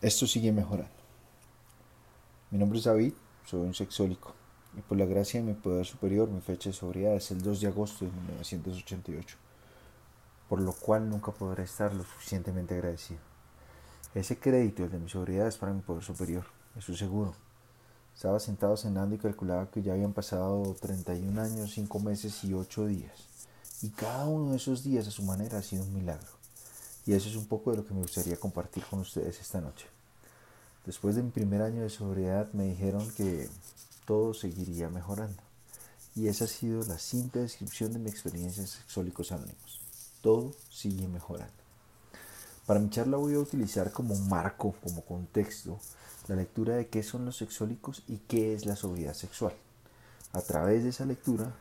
Esto sigue mejorando. Mi nombre es David, soy un sexólico y por la gracia de mi poder superior mi fecha de sobriedad es el 2 de agosto de 1988, por lo cual nunca podré estar lo suficientemente agradecido. Ese crédito, de mi sobriedad, es para mi poder superior, eso es seguro. Estaba sentado cenando y calculaba que ya habían pasado 31 años, 5 meses y 8 días. Y cada uno de esos días a su manera ha sido un milagro. Y eso es un poco de lo que me gustaría compartir con ustedes esta noche. Después de mi primer año de sobriedad me dijeron que todo seguiría mejorando. Y esa ha sido la simple descripción de mi experiencia en Sexólicos Anónimos. Todo sigue mejorando. Para mi charla voy a utilizar como marco, como contexto, la lectura de qué son los sexólicos y qué es la sobriedad sexual. A través de esa lectura,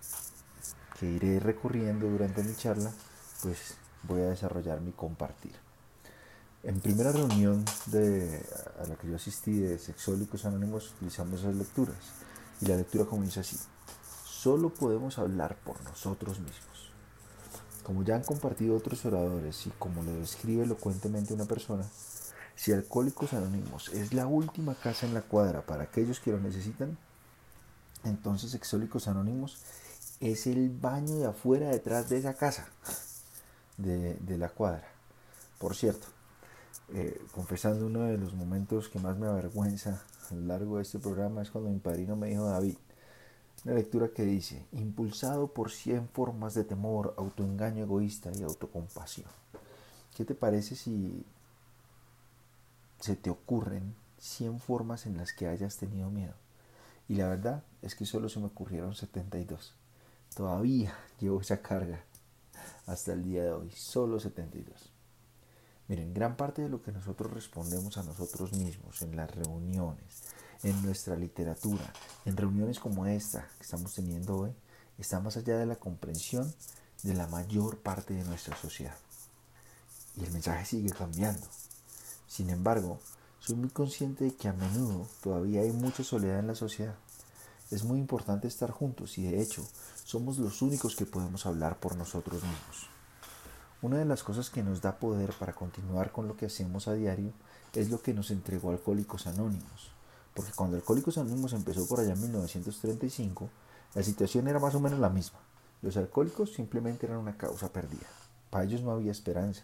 que iré recorriendo durante mi charla, pues voy a desarrollar mi compartir. En primera reunión a la que yo asistí de Sexólicos Anónimos utilizamos esas lecturas y la lectura comienza así. Solo podemos hablar por nosotros mismos. Como ya han compartido otros oradores y como lo describe elocuentemente una persona, si Alcohólicos Anónimos es la última casa en la cuadra para aquellos que lo necesitan, entonces Exólicos Anónimos es el baño de afuera detrás de esa casa, de, la cuadra. Por cierto, eh, confesando uno de los momentos que más me avergüenza a lo largo de este programa es cuando mi padrino me dijo, David, una lectura que dice, impulsado por 100 formas de temor, autoengaño egoísta y autocompasión. ¿Qué te parece si se te ocurren 100 formas en las que hayas tenido miedo. Y la verdad es que solo se me ocurrieron 72. Todavía llevo esa carga hasta el día de hoy, solo 72. Miren, gran parte de lo que nosotros respondemos a nosotros mismos en las reuniones, en nuestra literatura, en reuniones como esta que estamos teniendo hoy, está más allá de la comprensión de la mayor parte de nuestra sociedad. Y el mensaje sigue cambiando. Sin embargo, soy muy consciente de que a menudo todavía hay mucha soledad en la sociedad. Es muy importante estar juntos y de hecho somos los únicos que podemos hablar por nosotros mismos. Una de las cosas que nos da poder para continuar con lo que hacemos a diario es lo que nos entregó Alcohólicos Anónimos. Porque cuando Alcohólicos Anónimos empezó por allá en 1935, la situación era más o menos la misma. Los alcohólicos simplemente eran una causa perdida. Para ellos no había esperanza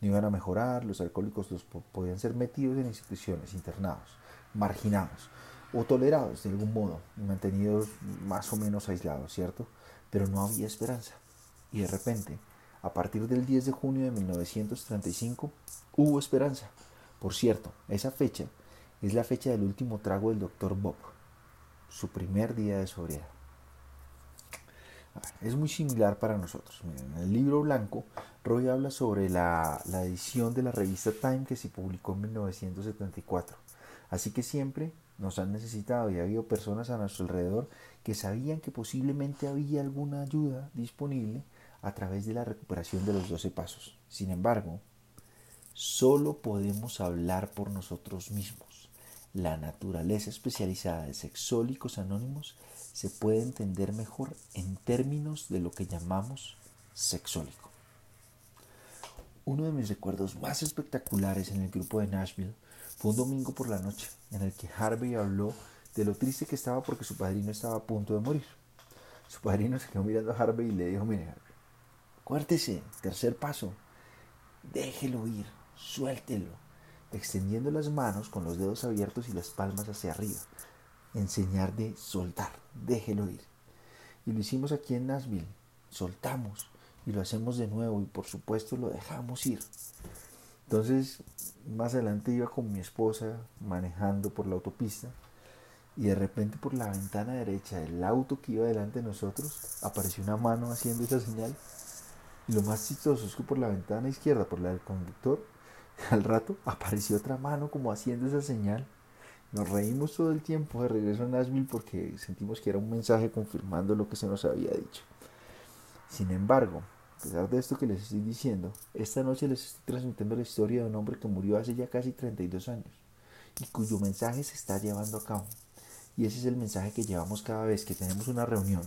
no iban a mejorar, los alcohólicos los podían ser metidos en instituciones, internados, marginados o tolerados de algún modo mantenidos más o menos aislados, ¿cierto? Pero no había esperanza. Y de repente, a partir del 10 de junio de 1935, hubo esperanza. Por cierto, esa fecha es la fecha del último trago del Dr. Bob, su primer día de sobriedad. Es muy similar para nosotros. en el libro blanco, Roy habla sobre la, la, edición de la revista Time que se publicó en 1974. Así que siempre nos han necesitado y ha habido personas a nuestro alrededor que sabían que posiblemente había alguna ayuda disponible a través de la recuperación de los 12 pasos. Sin embargo, solo podemos hablar por nosotros mismos. La naturaleza especializada de sexólicos anónimos se puede entender mejor en términos de lo que llamamos sexólico. Uno de mis recuerdos más espectaculares en el grupo de Nashville fue un domingo por la noche en el que Harvey habló de lo triste que estaba porque su padrino estaba a punto de morir. Su padrino se quedó mirando a Harvey y le dijo, mire Harvey, tercer paso, déjelo ir, suéltelo, extendiendo las manos con los dedos abiertos y las palmas hacia arriba enseñar de soltar, déjelo ir. Y lo hicimos aquí en Nashville, soltamos y lo hacemos de nuevo y por supuesto lo dejamos ir. Entonces, más adelante iba con mi esposa manejando por la autopista y de repente por la ventana derecha del auto que iba delante de nosotros apareció una mano haciendo esa señal. Y lo más chistoso es que por la ventana izquierda, por la del conductor, al rato apareció otra mano como haciendo esa señal. Nos reímos todo el tiempo de regreso a Nashville porque sentimos que era un mensaje confirmando lo que se nos había dicho. Sin embargo, a pesar de esto que les estoy diciendo, esta noche les estoy transmitiendo la historia de un hombre que murió hace ya casi 32 años y cuyo mensaje se está llevando a cabo. Y ese es el mensaje que llevamos cada vez que tenemos una reunión,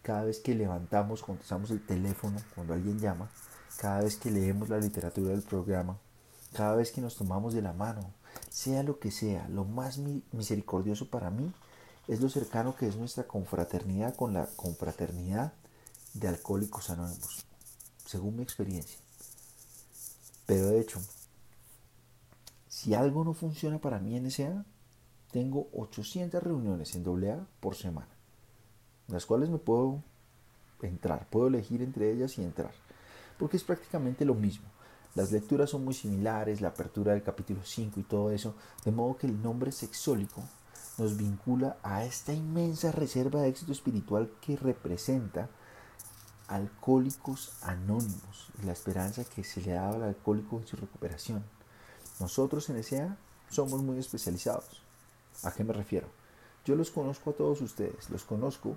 cada vez que levantamos, contestamos el teléfono cuando alguien llama, cada vez que leemos la literatura del programa, cada vez que nos tomamos de la mano, sea lo que sea, lo más misericordioso para mí es lo cercano que es nuestra confraternidad con la confraternidad de alcohólicos anónimos, según mi experiencia. Pero de hecho, si algo no funciona para mí en SA, tengo 800 reuniones en AA por semana, las cuales me puedo entrar, puedo elegir entre ellas y entrar, porque es prácticamente lo mismo. Las lecturas son muy similares, la apertura del capítulo 5 y todo eso, de modo que el nombre sexólico nos vincula a esta inmensa reserva de éxito espiritual que representa alcohólicos anónimos y la esperanza que se le daba al alcohólico en su recuperación. Nosotros en SA somos muy especializados. ¿A qué me refiero? Yo los conozco a todos ustedes, los conozco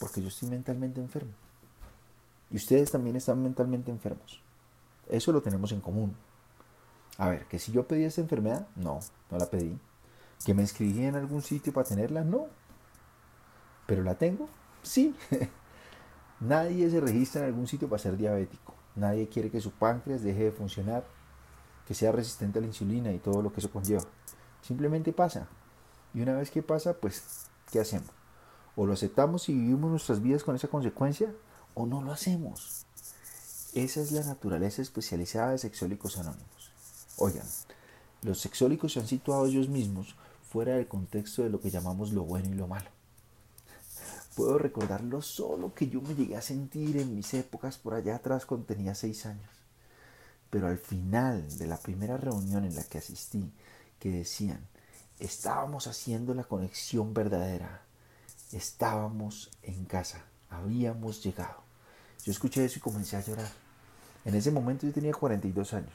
porque yo estoy mentalmente enfermo. Y ustedes también están mentalmente enfermos. Eso lo tenemos en común. A ver, que si yo pedí esta enfermedad, no, no la pedí. ¿Que me inscribí en algún sitio para tenerla? No. ¿Pero la tengo? Sí. Nadie se registra en algún sitio para ser diabético. Nadie quiere que su páncreas deje de funcionar, que sea resistente a la insulina y todo lo que eso conlleva. Simplemente pasa. Y una vez que pasa, pues, ¿qué hacemos? O lo aceptamos y vivimos nuestras vidas con esa consecuencia, o no lo hacemos. Esa es la naturaleza especializada de sexólicos anónimos. Oigan, los sexólicos se han situado ellos mismos fuera del contexto de lo que llamamos lo bueno y lo malo. Puedo recordar lo solo que yo me llegué a sentir en mis épocas por allá atrás cuando tenía seis años. Pero al final de la primera reunión en la que asistí, que decían, estábamos haciendo la conexión verdadera, estábamos en casa, habíamos llegado. Yo escuché eso y comencé a llorar. En ese momento yo tenía 42 años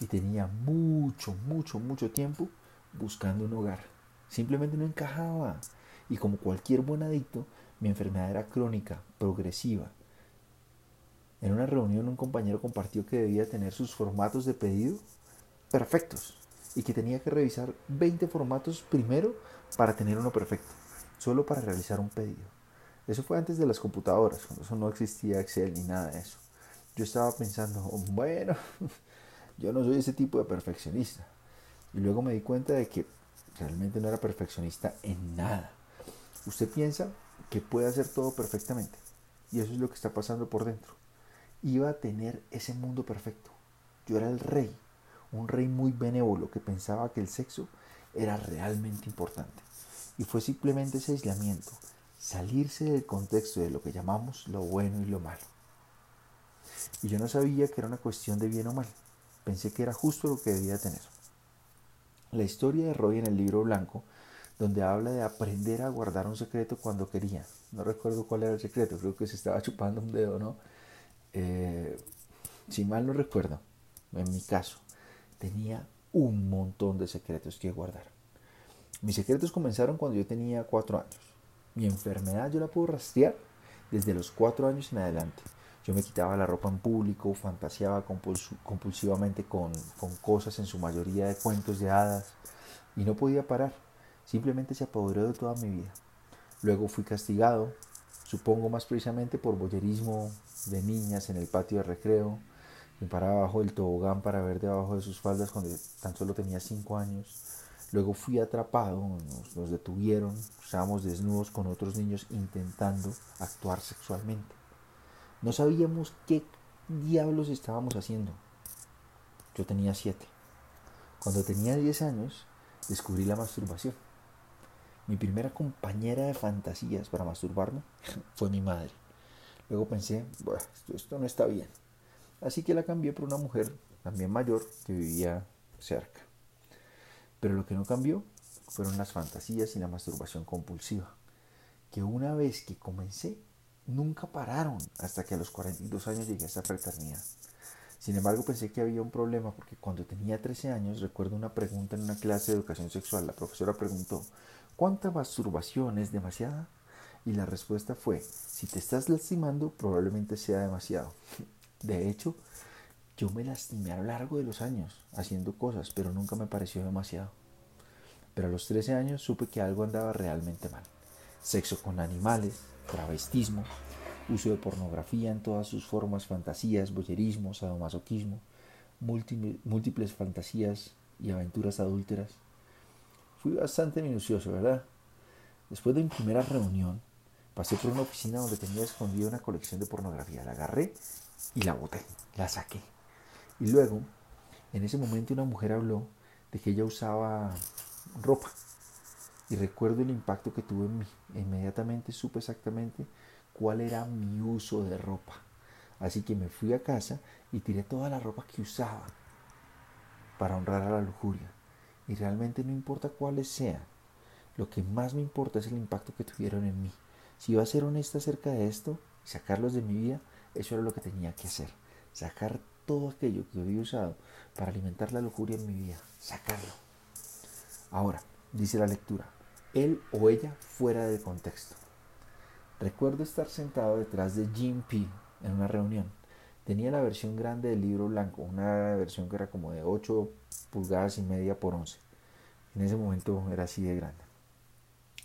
y tenía mucho, mucho, mucho tiempo buscando un hogar. Simplemente no encajaba. Y como cualquier buen adicto, mi enfermedad era crónica, progresiva. En una reunión un compañero compartió que debía tener sus formatos de pedido perfectos y que tenía que revisar 20 formatos primero para tener uno perfecto, solo para realizar un pedido. Eso fue antes de las computadoras, cuando eso no existía Excel ni nada de eso. Yo estaba pensando, bueno, yo no soy ese tipo de perfeccionista. Y luego me di cuenta de que realmente no era perfeccionista en nada. Usted piensa que puede hacer todo perfectamente. Y eso es lo que está pasando por dentro. Iba a tener ese mundo perfecto. Yo era el rey, un rey muy benévolo que pensaba que el sexo era realmente importante. Y fue simplemente ese aislamiento, salirse del contexto de lo que llamamos lo bueno y lo malo. Y yo no sabía que era una cuestión de bien o mal. Pensé que era justo lo que debía tener. La historia de Roy en el libro blanco donde habla de aprender a guardar un secreto cuando quería. No recuerdo cuál era el secreto, creo que se estaba chupando un dedo, ¿no? Eh, si mal no recuerdo, en mi caso, tenía un montón de secretos que guardar. Mis secretos comenzaron cuando yo tenía cuatro años. Mi enfermedad yo la puedo rastrear desde los cuatro años en adelante. Yo me quitaba la ropa en público, fantaseaba compulsivamente con, con cosas, en su mayoría de cuentos de hadas, y no podía parar. Simplemente se apoderó de toda mi vida. Luego fui castigado, supongo más precisamente por boyerismo de niñas en el patio de recreo. Me paraba bajo el tobogán para ver debajo de sus faldas cuando tan solo tenía cinco años. Luego fui atrapado, nos, nos detuvieron, estábamos desnudos con otros niños intentando actuar sexualmente. No sabíamos qué diablos estábamos haciendo. Yo tenía siete. Cuando tenía diez años, descubrí la masturbación. Mi primera compañera de fantasías para masturbarme fue mi madre. Luego pensé, bueno, esto, no está bien. Así que la cambié por una mujer también mayor que vivía cerca. Pero lo que no cambió fueron las fantasías y la masturbación compulsiva, que una vez que comencé, nunca pararon hasta que a los 42 años llegué a esa fraternidad. Sin embargo, pensé que había un problema porque cuando tenía 13 años recuerdo una pregunta en una clase de educación sexual. La profesora preguntó, ¿Cuánta masturbación es demasiada? Y la respuesta fue, si te estás lastimando, probablemente sea demasiado. De hecho, yo me lastimé a lo largo de los años haciendo cosas, pero nunca me pareció demasiado. Pero a los 13 años supe que algo andaba realmente mal. Sexo con animales, travestismo, uso de pornografía en todas sus formas, fantasías, boyerismo, sadomasoquismo, múltiples fantasías y aventuras adúlteras. Fui bastante minucioso, ¿verdad? Después de mi primera reunión, pasé por una oficina donde tenía escondida una colección de pornografía. La agarré y la boté, la saqué. Y luego, en ese momento una mujer habló de que ella usaba ropa. Y recuerdo el impacto que tuve en mí. Inmediatamente supe exactamente cuál era mi uso de ropa. Así que me fui a casa y tiré toda la ropa que usaba para honrar a la lujuria. Y realmente no importa cuáles sean. Lo que más me importa es el impacto que tuvieron en mí. Si iba a ser honesta acerca de esto y sacarlos de mi vida, eso era lo que tenía que hacer. Sacar todo aquello que había usado para alimentar la lujuria en mi vida. Sacarlo. Ahora, dice la lectura, él o ella fuera de contexto. Recuerdo estar sentado detrás de Jim P. en una reunión. Tenía la versión grande del libro blanco, una versión que era como de 8 pulgadas y media por 11. En ese momento era así de grande.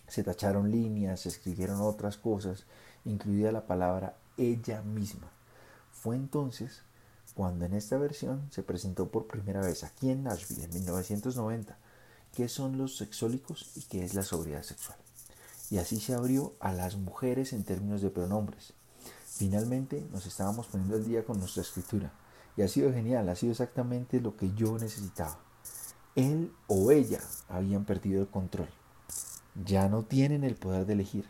Se tacharon líneas, se escribieron otras cosas, incluida la palabra ella misma. Fue entonces cuando en esta versión se presentó por primera vez aquí en Nashville en 1990 qué son los sexólicos y qué es la sobriedad sexual. Y así se abrió a las mujeres en términos de pronombres. Finalmente nos estábamos poniendo al día con nuestra escritura. Y ha sido genial, ha sido exactamente lo que yo necesitaba. Él o ella habían perdido el control. Ya no tienen el poder de elegir.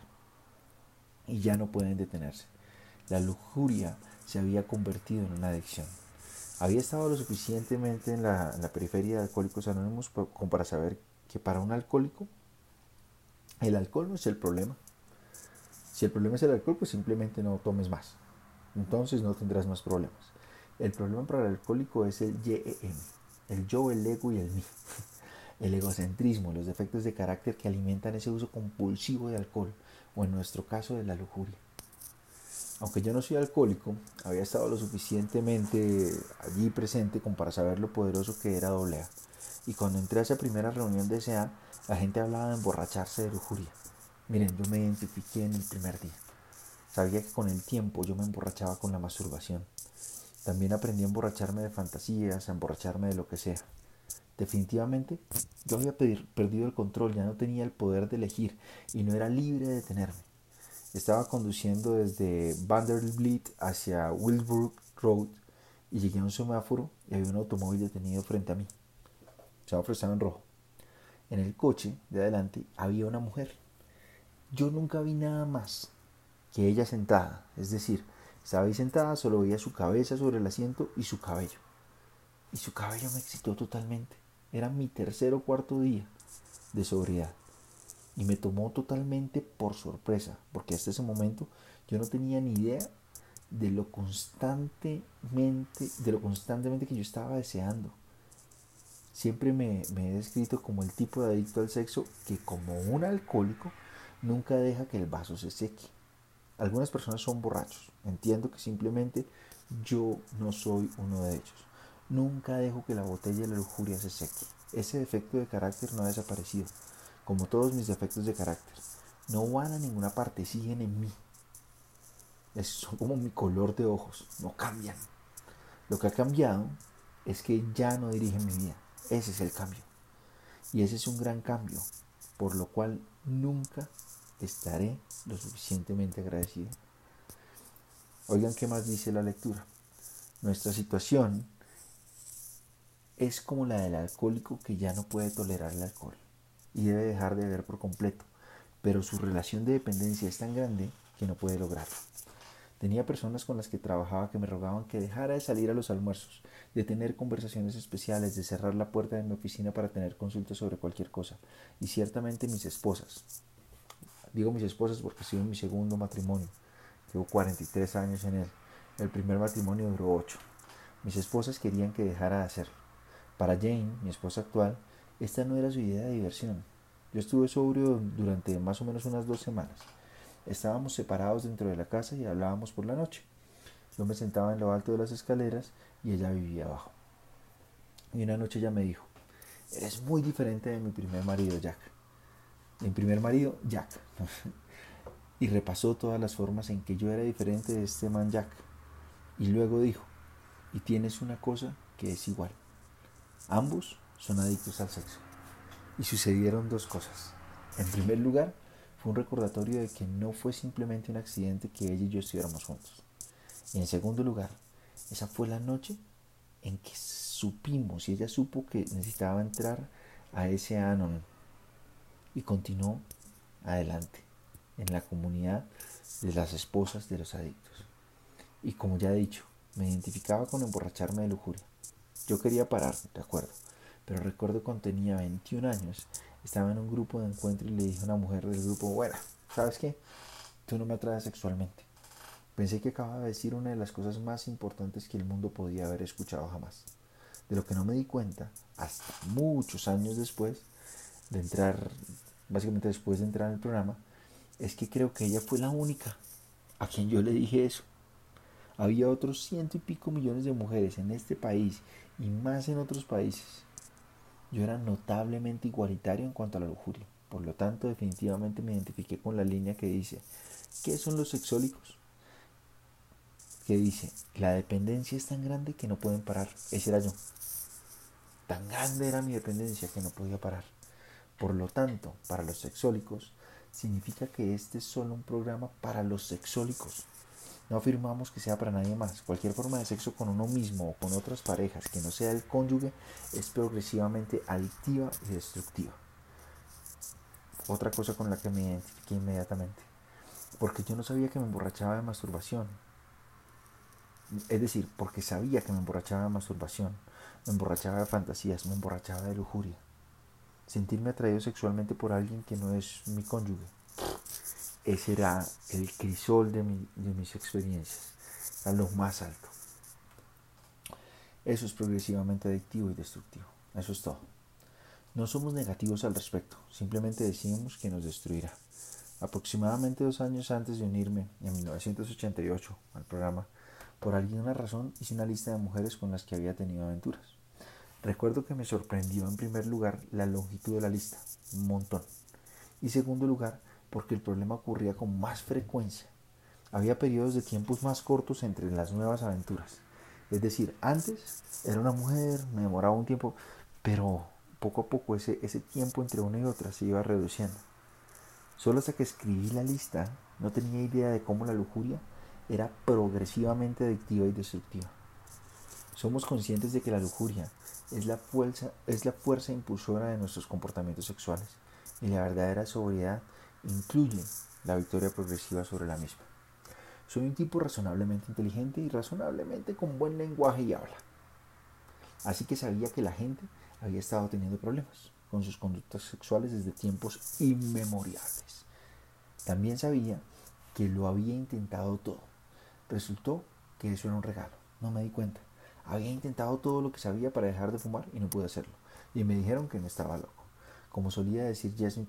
Y ya no pueden detenerse. La lujuria se había convertido en una adicción. Había estado lo suficientemente en la, en la periferia de Alcohólicos Anónimos como para saber que para un alcohólico el alcohol no es el problema. Si el problema es el alcohol, pues simplemente no tomes más. Entonces no tendrás más problemas. El problema para el alcohólico es el YEM, el yo, el ego y el mí. El egocentrismo, los defectos de carácter que alimentan ese uso compulsivo de alcohol, o en nuestro caso de la lujuria. Aunque yo no soy alcohólico, había estado lo suficientemente allí presente como para saber lo poderoso que era AA. Y cuando entré a esa primera reunión de SA, la gente hablaba de emborracharse de lujuria. Miren, yo me identifiqué en el primer día. Sabía que con el tiempo yo me emborrachaba con la masturbación. También aprendí a emborracharme de fantasías, a emborracharme de lo que sea. Definitivamente, yo había perdido el control, ya no tenía el poder de elegir y no era libre de detenerme. Estaba conduciendo desde Vanderbilt hacia Wilbrook Road y llegué a un semáforo y había un automóvil detenido frente a mí. El semáforo estaba en rojo. En el coche de adelante había una mujer yo nunca vi nada más que ella sentada, es decir, estaba ahí sentada, solo veía su cabeza sobre el asiento y su cabello. Y su cabello me excitó totalmente. Era mi tercer o cuarto día de sobriedad. Y me tomó totalmente por sorpresa, porque hasta ese momento yo no tenía ni idea de lo constantemente, de lo constantemente que yo estaba deseando. Siempre me, me he descrito como el tipo de adicto al sexo que como un alcohólico nunca deja que el vaso se seque. Algunas personas son borrachos. Entiendo que simplemente yo no soy uno de ellos. Nunca dejo que la botella de la lujuria se seque. Ese defecto de carácter no ha desaparecido, como todos mis defectos de carácter. No van a ninguna parte, siguen en mí. Es como mi color de ojos, no cambian. Lo que ha cambiado es que ya no dirigen mi vida. Ese es el cambio. Y ese es un gran cambio, por lo cual nunca estaré lo suficientemente agradecido. Oigan qué más dice la lectura. Nuestra situación es como la del alcohólico que ya no puede tolerar el alcohol y debe dejar de beber por completo, pero su relación de dependencia es tan grande que no puede lograrlo. Tenía personas con las que trabajaba que me rogaban que dejara de salir a los almuerzos, de tener conversaciones especiales, de cerrar la puerta de mi oficina para tener consultas sobre cualquier cosa. Y ciertamente mis esposas, Digo mis esposas porque sido mi segundo matrimonio. Llevo 43 años en él. El primer matrimonio duró 8. Mis esposas querían que dejara de hacerlo. Para Jane, mi esposa actual, esta no era su idea de diversión. Yo estuve sobrio durante más o menos unas dos semanas. Estábamos separados dentro de la casa y hablábamos por la noche. Yo me sentaba en lo alto de las escaleras y ella vivía abajo. Y una noche ella me dijo, eres muy diferente de mi primer marido, Jack mi primer marido, Jack. y repasó todas las formas en que yo era diferente de este man Jack. Y luego dijo, y tienes una cosa que es igual. Ambos son adictos al sexo. Y sucedieron dos cosas. En primer lugar, fue un recordatorio de que no fue simplemente un accidente que ella y yo estuviéramos juntos. Y en segundo lugar, esa fue la noche en que supimos y ella supo que necesitaba entrar a ese Anon y continuó adelante en la comunidad de las esposas de los adictos. Y como ya he dicho, me identificaba con emborracharme de lujuria. Yo quería parar, de acuerdo, pero recuerdo cuando tenía 21 años, estaba en un grupo de encuentro y le dije a una mujer del grupo, bueno, ¿sabes qué? Tú no me atraes sexualmente. Pensé que acababa de decir una de las cosas más importantes que el mundo podía haber escuchado jamás. De lo que no me di cuenta hasta muchos años después de entrar, básicamente después de entrar en el programa, es que creo que ella fue la única a quien yo le dije eso. Había otros ciento y pico millones de mujeres en este país y más en otros países. Yo era notablemente igualitario en cuanto a la lujuria. Por lo tanto, definitivamente me identifiqué con la línea que dice, ¿qué son los sexólicos? Que dice, la dependencia es tan grande que no pueden parar. Ese era yo. Tan grande era mi dependencia que no podía parar. Por lo tanto, para los sexólicos, significa que este es solo un programa para los sexólicos. No afirmamos que sea para nadie más. Cualquier forma de sexo con uno mismo o con otras parejas que no sea el cónyuge es progresivamente adictiva y destructiva. Otra cosa con la que me identifiqué inmediatamente. Porque yo no sabía que me emborrachaba de masturbación. Es decir, porque sabía que me emborrachaba de masturbación, me emborrachaba de fantasías, me emborrachaba de lujuria. Sentirme atraído sexualmente por alguien que no es mi cónyuge ese era el crisol de, mis experiencias, a lo más alto. Eso es progresivamente adictivo y destructivo. Eso es todo. No somos negativos al respecto, simplemente decimos que nos destruirá. Aproximadamente dos años antes de unirme, en 1988, al programa, por alguna razón hice una lista de mujeres con las que había tenido aventuras. Recuerdo que me sorprendió en primer lugar la longitud de la lista, un montón. Y segundo lugar, porque el problema ocurría con más frecuencia. Había periodos de tiempos más cortos entre las nuevas aventuras. Es decir, antes era una mujer, me demoraba un tiempo, pero poco a poco ese, ese tiempo entre una y otra se iba reduciendo. Solo hasta que escribí la lista no tenía idea de cómo la lujuria era progresivamente adictiva y destructiva. Somos conscientes de que la lujuria es la fuerza, es la fuerza impulsora de nuestros comportamientos sexuales y la verdadera sobriedad incluye la victoria progresiva sobre la misma. Soy un tipo razonablemente inteligente y razonablemente con buen lenguaje y habla. Así que sabía que la gente había estado teniendo problemas con sus conductas sexuales desde tiempos inmemoriales. También sabía que lo había intentado todo. Resultó que eso era un regalo. No me di cuenta. Había intentado todo lo que sabía para dejar de fumar y no pude hacerlo. Y me dijeron que no estaba loco. Como solía decir Jess mi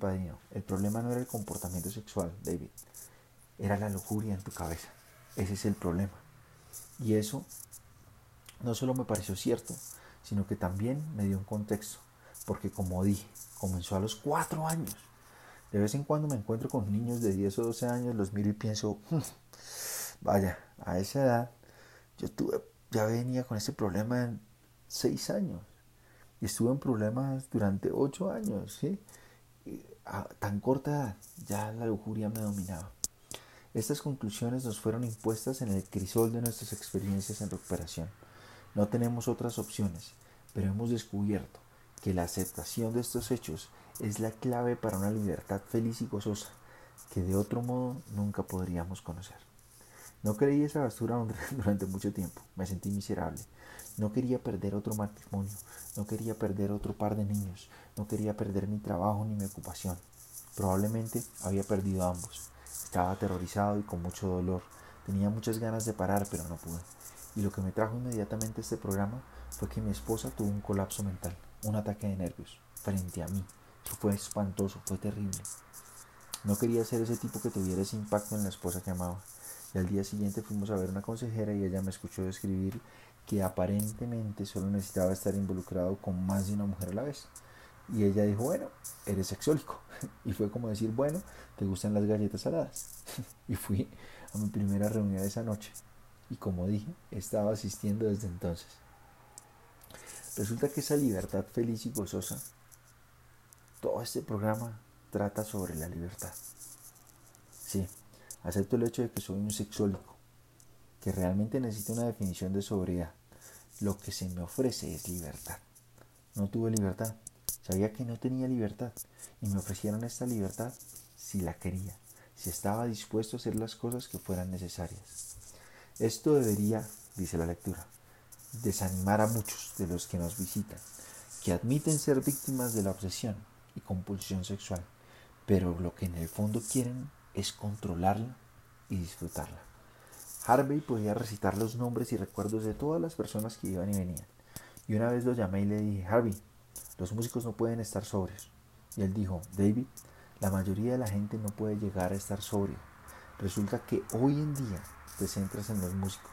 el problema no era el comportamiento sexual, David, era la lujuria en tu cabeza. Ese es el problema. Y eso no solo me pareció cierto, sino que también me dio un contexto, porque como dije, comenzó a los cuatro años. De vez en cuando me encuentro con niños de 10 o 12 años, los miro y pienso, hmm, vaya, a esa edad yo tuve, ya venía con ese problema en 6 años y estuve en problemas durante ocho años, ¿sí? a tan corta edad ya la lujuria me dominaba. Estas conclusiones nos fueron impuestas en el crisol de nuestras experiencias en recuperación. No tenemos otras opciones, pero hemos descubierto que la aceptación de estos hechos es la clave para una libertad feliz y gozosa que de otro modo nunca podríamos conocer. No creí esa basura durante mucho tiempo, me sentí miserable, no quería perder otro matrimonio, no quería perder otro par de niños, no quería perder mi trabajo ni mi ocupación. Probablemente había perdido ambos. Estaba aterrorizado y con mucho dolor. Tenía muchas ganas de parar, pero no pude. Y lo que me trajo inmediatamente este programa fue que mi esposa tuvo un colapso mental, un ataque de nervios, frente a mí. fue espantoso, fue terrible. No quería ser ese tipo que tuviera ese impacto en la esposa que amaba. Y al día siguiente fuimos a ver una consejera y ella me escuchó describir que aparentemente solo necesitaba estar involucrado con más de una mujer a la vez. Y ella dijo, bueno, eres sexólico. Y fue como decir, bueno, ¿te gustan las galletas saladas? Y fui a mi primera reunión esa noche. Y como dije, estaba asistiendo desde entonces. Resulta que esa libertad feliz y gozosa, todo este programa trata sobre la libertad. Sí, acepto el hecho de que soy un sexólico, que realmente necesito una definición de sobriedad. Lo que se me ofrece es libertad. No tuve libertad, sabía que no tenía libertad y me ofrecieron esta libertad si la quería, si estaba dispuesto a hacer las cosas que fueran necesarias. Esto debería, dice la lectura, desanimar a muchos de los que nos visitan, que admiten ser víctimas de la obsesión y compulsión sexual, pero lo que en el fondo quieren es controlarla y disfrutarla. Harvey podía recitar los nombres y recuerdos de todas las personas que iban y venían. Y una vez lo llamé y le dije, Harvey, los músicos no pueden estar sobrios. Y él dijo, David, la mayoría de la gente no puede llegar a estar sobrio. Resulta que hoy en día te centras en los músicos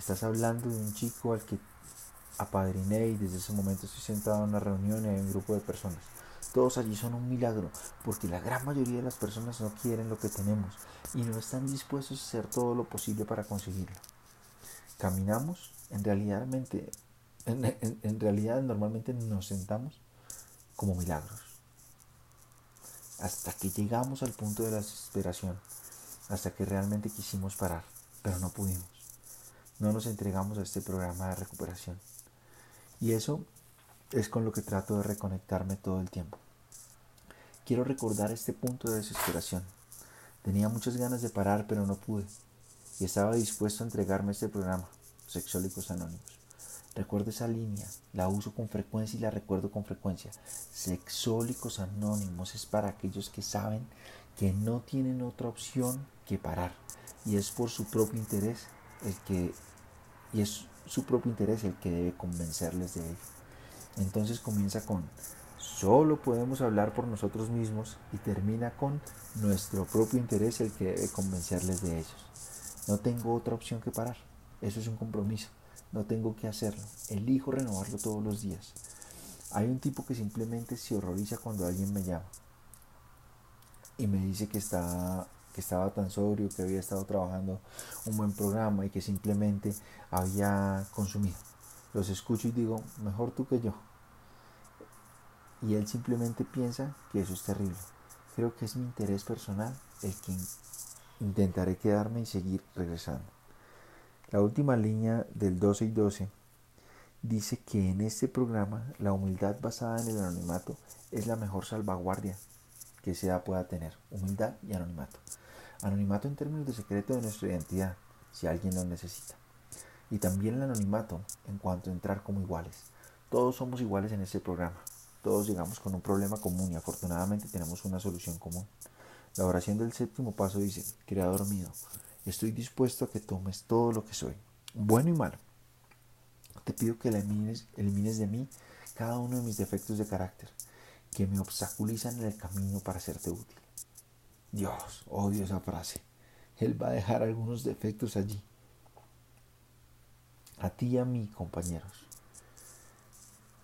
Estás hablando de un chico al que apadriné y desde ese momento estoy sentado en una reunión y hay un grupo de personas. Todos allí son un milagro, porque la gran mayoría de las personas no quieren lo que tenemos y no están dispuestos a hacer todo lo posible para conseguirlo. Caminamos, en realidad, en, realidad normalmente nos sentamos como milagros. Hasta que llegamos al punto de la desesperación, hasta que realmente quisimos parar, pero no pudimos no nos entregamos a este programa de recuperación. Y eso es con lo que trato de reconectarme todo el tiempo. Quiero recordar este punto de desesperación. Tenía muchas ganas de parar, pero no pude. Y estaba dispuesto a entregarme este programa, Sexólicos Anónimos. Recuerdo esa línea, la uso con frecuencia y la recuerdo con frecuencia. Sexólicos Anónimos es para aquellos que saben que no tienen otra opción que parar. Y es por su propio interés el que y es su propio interés el que debe convencerles de ello. Entonces comienza con, solo podemos hablar por nosotros mismos y termina con nuestro propio interés el que debe convencerles de ellos. No tengo otra opción que parar. Eso es un compromiso. No tengo que hacerlo. Elijo renovarlo todos los días. Hay un tipo que simplemente se horroriza cuando alguien me llama y me dice que está que estaba tan sobrio, que había estado trabajando un buen programa y que simplemente había consumido. Los escucho y digo, mejor tú que yo. Y él simplemente piensa que eso es terrible. Creo que es mi interés personal el que intentaré quedarme y seguir regresando. La última línea del 12 y 12 dice que en este programa la humildad basada en el anonimato es la mejor salvaguardia que SEA pueda tener, humildad y anonimato. Anonimato en términos de secreto de nuestra identidad, si alguien lo necesita. Y también el anonimato en cuanto a entrar como iguales. Todos somos iguales en este programa. Todos llegamos con un problema común y afortunadamente tenemos una solución común. La oración del séptimo paso dice, Creador mío, estoy dispuesto a que tomes todo lo que soy, bueno y malo. Te pido que elimines, elimines de mí cada uno de mis defectos de carácter, que me obstaculizan en el camino para serte útil. Dios, odio esa frase. Él va a dejar algunos defectos allí. A ti y a mí, compañeros.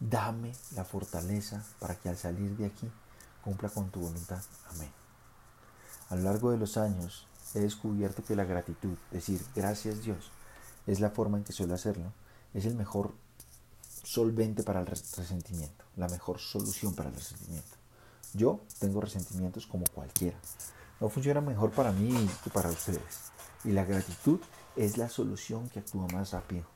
Dame la fortaleza para que al salir de aquí cumpla con tu voluntad. Amén. A lo largo de los años he descubierto que la gratitud, decir gracias Dios, es la forma en que suelo hacerlo, es el mejor solvente para el resentimiento, la mejor solución para el resentimiento. Yo tengo resentimientos como cualquiera, no funciona mejor para mí que para ustedes. Y la gratitud es la solución que actúa más rápido.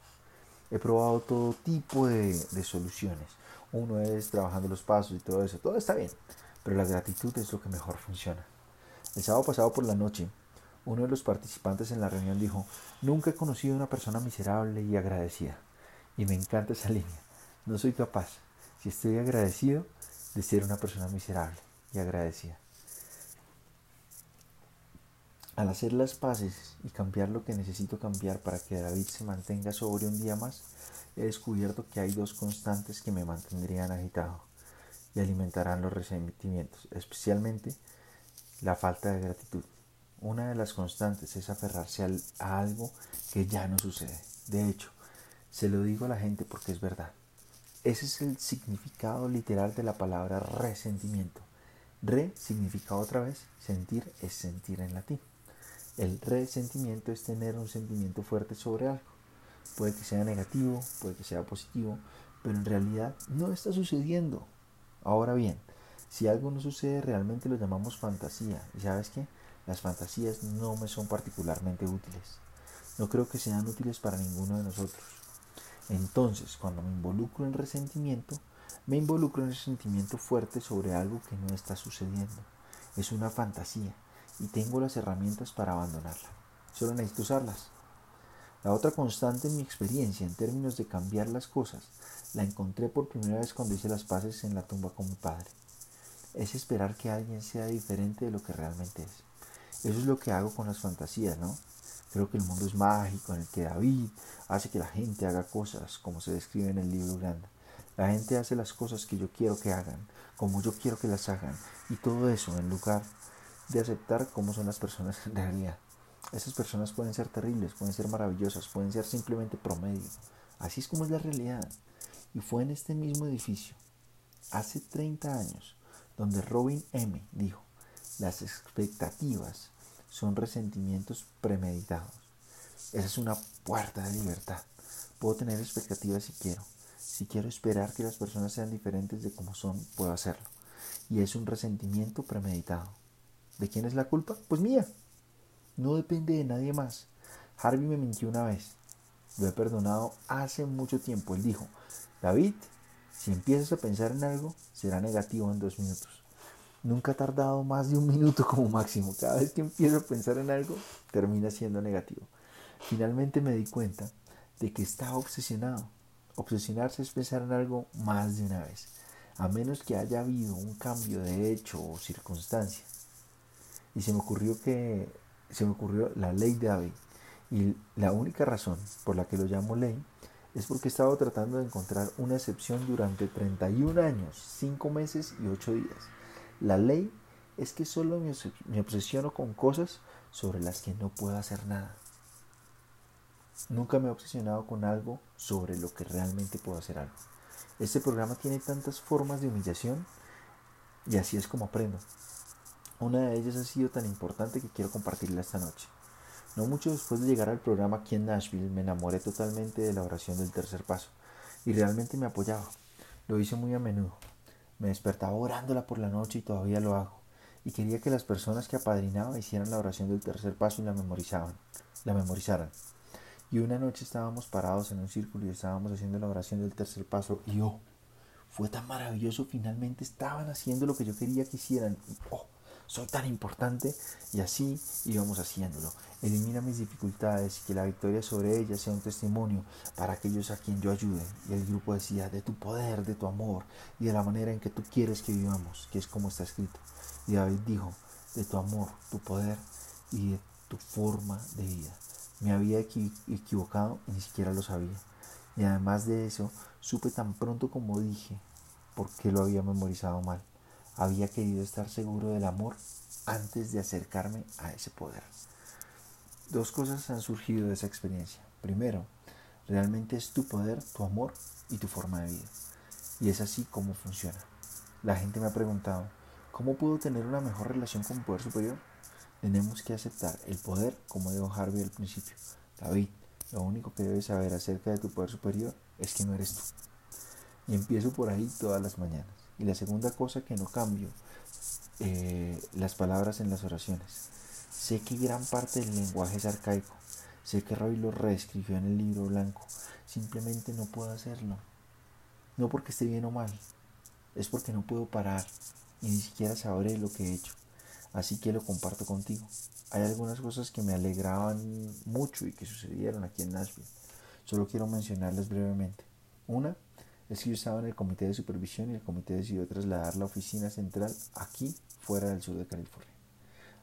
He probado todo tipo de, soluciones. Uno es trabajando los pasos y todo eso. Todo está bien. Pero la gratitud es lo que mejor funciona. El sábado pasado por la noche, uno de los participantes en la reunión dijo, nunca he conocido a una persona miserable y agradecida. Y me encanta esa línea. No soy capaz, si estoy agradecido, de ser una persona miserable y agradecida. Al hacer las paces y cambiar lo que necesito cambiar para que David se mantenga sobre un día más, he descubierto que hay dos constantes que me mantendrían agitado y alimentarán los resentimientos, especialmente la falta de gratitud. Una de las constantes es aferrarse a algo que ya no sucede. De hecho, se lo digo a la gente porque es verdad. Ese es el significado literal de la palabra resentimiento. Re significa otra vez, sentir es sentir en latín. El resentimiento es tener un sentimiento fuerte sobre algo. Puede que sea negativo, puede que sea positivo, pero en realidad no está sucediendo. Ahora bien, si algo no sucede realmente lo llamamos fantasía. ¿Y sabes qué? Las fantasías no me son particularmente útiles. No creo que sean útiles para ninguno de nosotros. Entonces, cuando me involucro en resentimiento, me involucro en resentimiento fuerte sobre algo que no está sucediendo. Es una fantasía y tengo las herramientas para abandonarla. Solo necesito usarlas. La otra constante en mi experiencia en términos de cambiar las cosas la encontré por primera vez cuando hice las paces en la tumba con mi padre. Es esperar que alguien sea diferente de lo que realmente es. Eso es lo que hago con las fantasías, ¿no? Creo que el mundo es mágico en el que David hace que la gente haga cosas como se describe en el libro grande. La gente hace las cosas que yo quiero que hagan, como yo quiero que las hagan, y todo eso en lugar de aceptar cómo son las personas en realidad. Esas personas pueden ser terribles, pueden ser maravillosas, pueden ser simplemente promedio. Así es como es la realidad. Y fue en este mismo edificio, hace 30 años, donde Robin M. dijo, las expectativas son resentimientos premeditados. Esa es una puerta de libertad. Puedo tener expectativas si quiero. Si quiero esperar que las personas sean diferentes de como son, puedo hacerlo. Y es un resentimiento premeditado. ¿De quién es la culpa? Pues mía. No depende de nadie más. Harvey me mintió una vez. Lo he perdonado hace mucho tiempo. Él dijo, David, si empiezas a pensar en algo, será negativo en dos minutos. Nunca ha tardado más de un minuto como máximo. Cada vez que empiezo a pensar en algo, termina siendo negativo. Finalmente me di cuenta de que estaba obsesionado. Obsesionarse es pensar en algo más de una vez, a menos que haya habido un cambio de hecho o circunstancia. Y se me ocurrió que se me ocurrió la ley de David. Y la única razón por la que lo llamo ley es porque he estado tratando de encontrar una excepción durante 31 años, 5 meses y 8 días. La ley es que solo me obsesiono con cosas sobre las que no puedo hacer nada. Nunca me he obsesionado con algo sobre lo que realmente puedo hacer algo. Este programa tiene tantas formas de humillación y así es como aprendo. Una de ellas ha sido tan importante que quiero compartirla esta noche. No mucho después de llegar al programa aquí en Nashville me enamoré totalmente de la oración del tercer paso y realmente me apoyaba. Lo hice muy a menudo. Me despertaba orándola por la noche y todavía lo hago. Y quería que las personas que apadrinaba hicieran la oración del tercer paso y la memorizaban, la memorizaran. Y una noche estábamos parados en un círculo y estábamos haciendo la oración del tercer paso y oh, fue tan maravilloso, finalmente estaban haciendo lo que yo quería que hicieran. Oh, soy tan importante y así íbamos haciéndolo. Elimina mis dificultades y que la victoria sobre ellas sea un testimonio para aquellos a quien yo ayude. Y el grupo decía, de tu poder, de tu amor y de la manera en que tú quieres que vivamos, que es como está escrito. Y David dijo, de tu amor, tu poder y de tu forma de vida. Me había equivocado y ni siquiera lo sabía. Y además de eso, supe tan pronto como dije por qué lo había memorizado mal. Había querido estar seguro del amor antes de acercarme a ese poder. Dos cosas han surgido de esa experiencia. Primero, realmente es tu poder, tu amor y tu forma de vida. Y es así como funciona. La gente me ha preguntado, ¿cómo puedo tener una mejor relación con un poder superior? Tenemos que aceptar el poder, como dijo Harvey al principio. David, lo único que debes saber acerca de tu poder superior es que no eres tú. Y empiezo por ahí todas las mañanas. Y la segunda cosa que no cambio, eh, las palabras en las oraciones. Sé que gran parte del lenguaje es arcaico. Sé que Roy lo reescribió en el libro blanco. Simplemente no puedo hacerlo. No porque esté bien o mal. Es porque no puedo parar y ni siquiera sabré lo que he hecho. Así que lo comparto contigo. Hay algunas cosas que me alegraban mucho y que sucedieron aquí en Nashville. Solo quiero mencionarles brevemente. Una es que yo estaba en el comité de supervisión y el comité decidió trasladar la oficina central aquí, fuera del sur de California.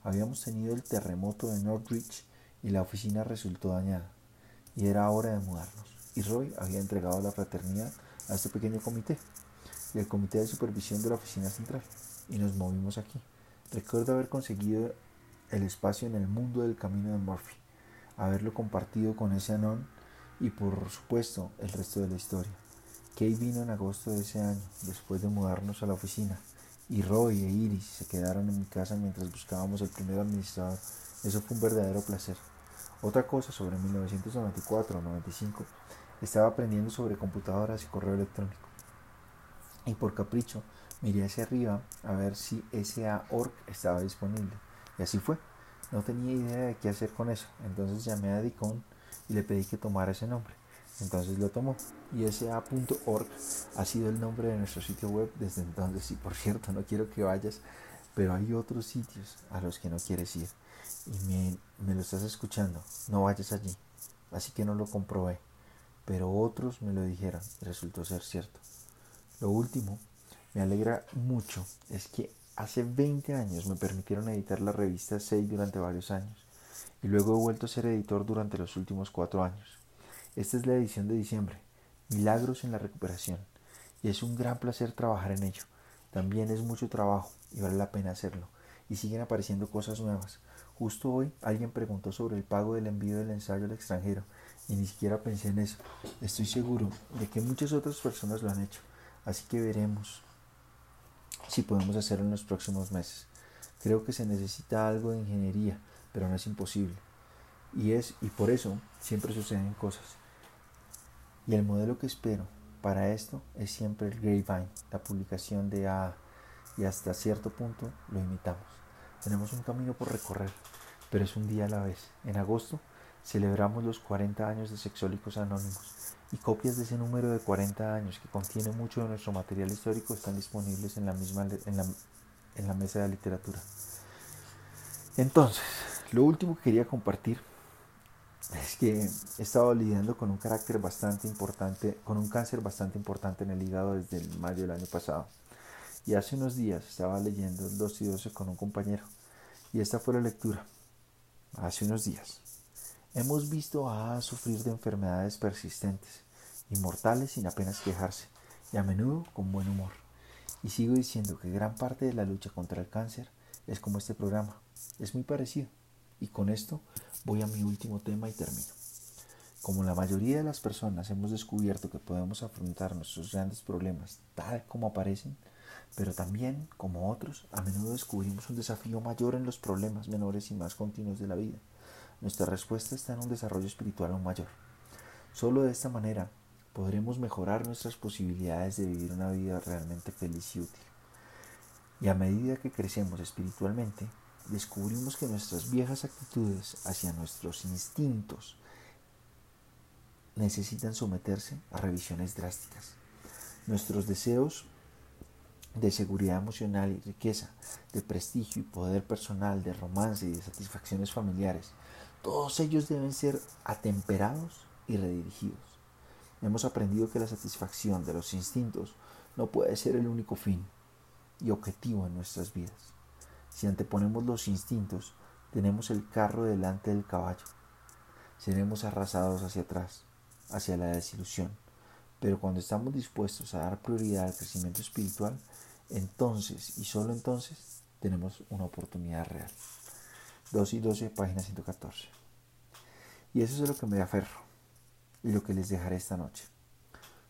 Habíamos tenido el terremoto de Northridge y la oficina resultó dañada, y era hora de mudarnos. Y Roy había entregado la fraternidad a este pequeño comité y el comité de supervisión de la oficina central, y nos movimos aquí. Recuerdo haber conseguido el espacio en el mundo del camino de Murphy, haberlo compartido con ese anón y por supuesto el resto de la historia. Kay vino en agosto de ese año, después de mudarnos a la oficina, y Roy e Iris se quedaron en mi casa mientras buscábamos el primer administrador. Eso fue un verdadero placer. Otra cosa sobre 1994 o 95 Estaba aprendiendo sobre computadoras y correo electrónico. Y por capricho miré hacia arriba a ver si SA.org estaba disponible. Y así fue. No tenía idea de qué hacer con eso. Entonces llamé a Dicon y le pedí que tomara ese nombre. Entonces lo tomó. Y ha sido el nombre de nuestro sitio web desde entonces. Y por cierto, no quiero que vayas, pero hay otros sitios a los que no quieres ir. Y me, lo estás escuchando. No vayas allí. Así que no lo comprobé. Pero otros me lo dijeron y resultó ser cierto. Lo último, me alegra mucho, es que hace 20 años me permitieron editar la revista 6 durante varios años y luego he vuelto a ser editor durante los últimos cuatro años. Esta es la edición de diciembre, Milagros en la Recuperación, y es un gran placer trabajar en ello. También es mucho trabajo y vale la pena hacerlo, y siguen apareciendo cosas nuevas. Justo hoy alguien preguntó sobre el pago del envío del ensayo al extranjero y ni siquiera pensé en eso. Estoy seguro de que muchas otras personas lo han hecho, así que veremos si podemos hacerlo en los próximos meses. Creo que se necesita algo de ingeniería, pero no es imposible. Y es y por eso siempre suceden cosas. Y el modelo que espero para esto es siempre el Grapevine, la publicación de A y hasta cierto punto lo imitamos. Tenemos un camino por recorrer, pero es un día a la vez. En agosto celebramos los 40 años de Sexólicos Anónimos y copias de ese número de 40 años que contiene mucho de nuestro material histórico están disponibles en la misma en la, en la mesa de literatura. Entonces, lo último que quería compartir es que he estado lidiando con un carácter bastante importante, con un cáncer bastante importante en el hígado desde el mayo del año pasado. Y hace unos días estaba leyendo el 2 y 12 con un compañero. Y esta fue la lectura. Hace unos días. Hemos visto a sufrir de enfermedades persistentes, inmortales sin apenas quejarse, y a menudo con buen humor. Y sigo diciendo que gran parte de la lucha contra el cáncer es como este programa, es muy parecido. Y con esto voy a mi último tema y termino. Como la mayoría de las personas hemos descubierto que podemos afrontar nuestros grandes problemas tal como aparecen, pero también, como otros, a menudo descubrimos un desafío mayor en los problemas menores y más continuos de la vida. Nuestra respuesta está en un desarrollo espiritual aún mayor. Solo de esta manera podremos mejorar nuestras posibilidades de vivir una vida realmente feliz y útil. Y a medida que crecemos espiritualmente, descubrimos que nuestras viejas actitudes hacia nuestros instintos necesitan someterse a revisiones drásticas. Nuestros deseos de seguridad emocional y riqueza, de prestigio y poder personal, de romance y de satisfacciones familiares, todos ellos deben ser atemperados y redirigidos. Hemos aprendido que la satisfacción de los instintos no puede ser el único fin y objetivo en nuestras vidas. Si anteponemos los instintos, tenemos el carro delante del caballo. Seremos arrasados hacia atrás, hacia la desilusión. Pero cuando estamos dispuestos a dar prioridad al crecimiento espiritual, entonces y solo entonces tenemos una oportunidad real. 2 y 12, página 114. Y eso es lo que me aferro y lo que les dejaré esta noche.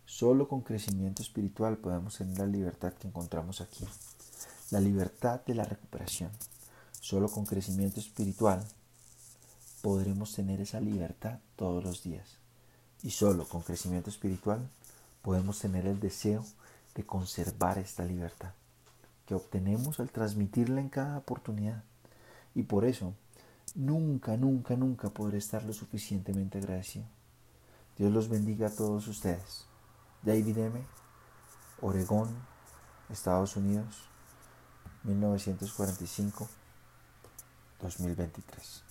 Solo con crecimiento espiritual podemos tener la libertad que encontramos aquí, la libertad de la recuperación. Solo con crecimiento espiritual podremos tener esa libertad todos los días. Y solo con crecimiento espiritual podemos tener el deseo de conservar esta libertad que obtenemos al transmitirla en cada oportunidad. Y por eso, nunca, nunca, nunca podré estar lo suficientemente agradecido. Dios los bendiga a todos ustedes. David M., Oregón, Estados Unidos, 1945-2023.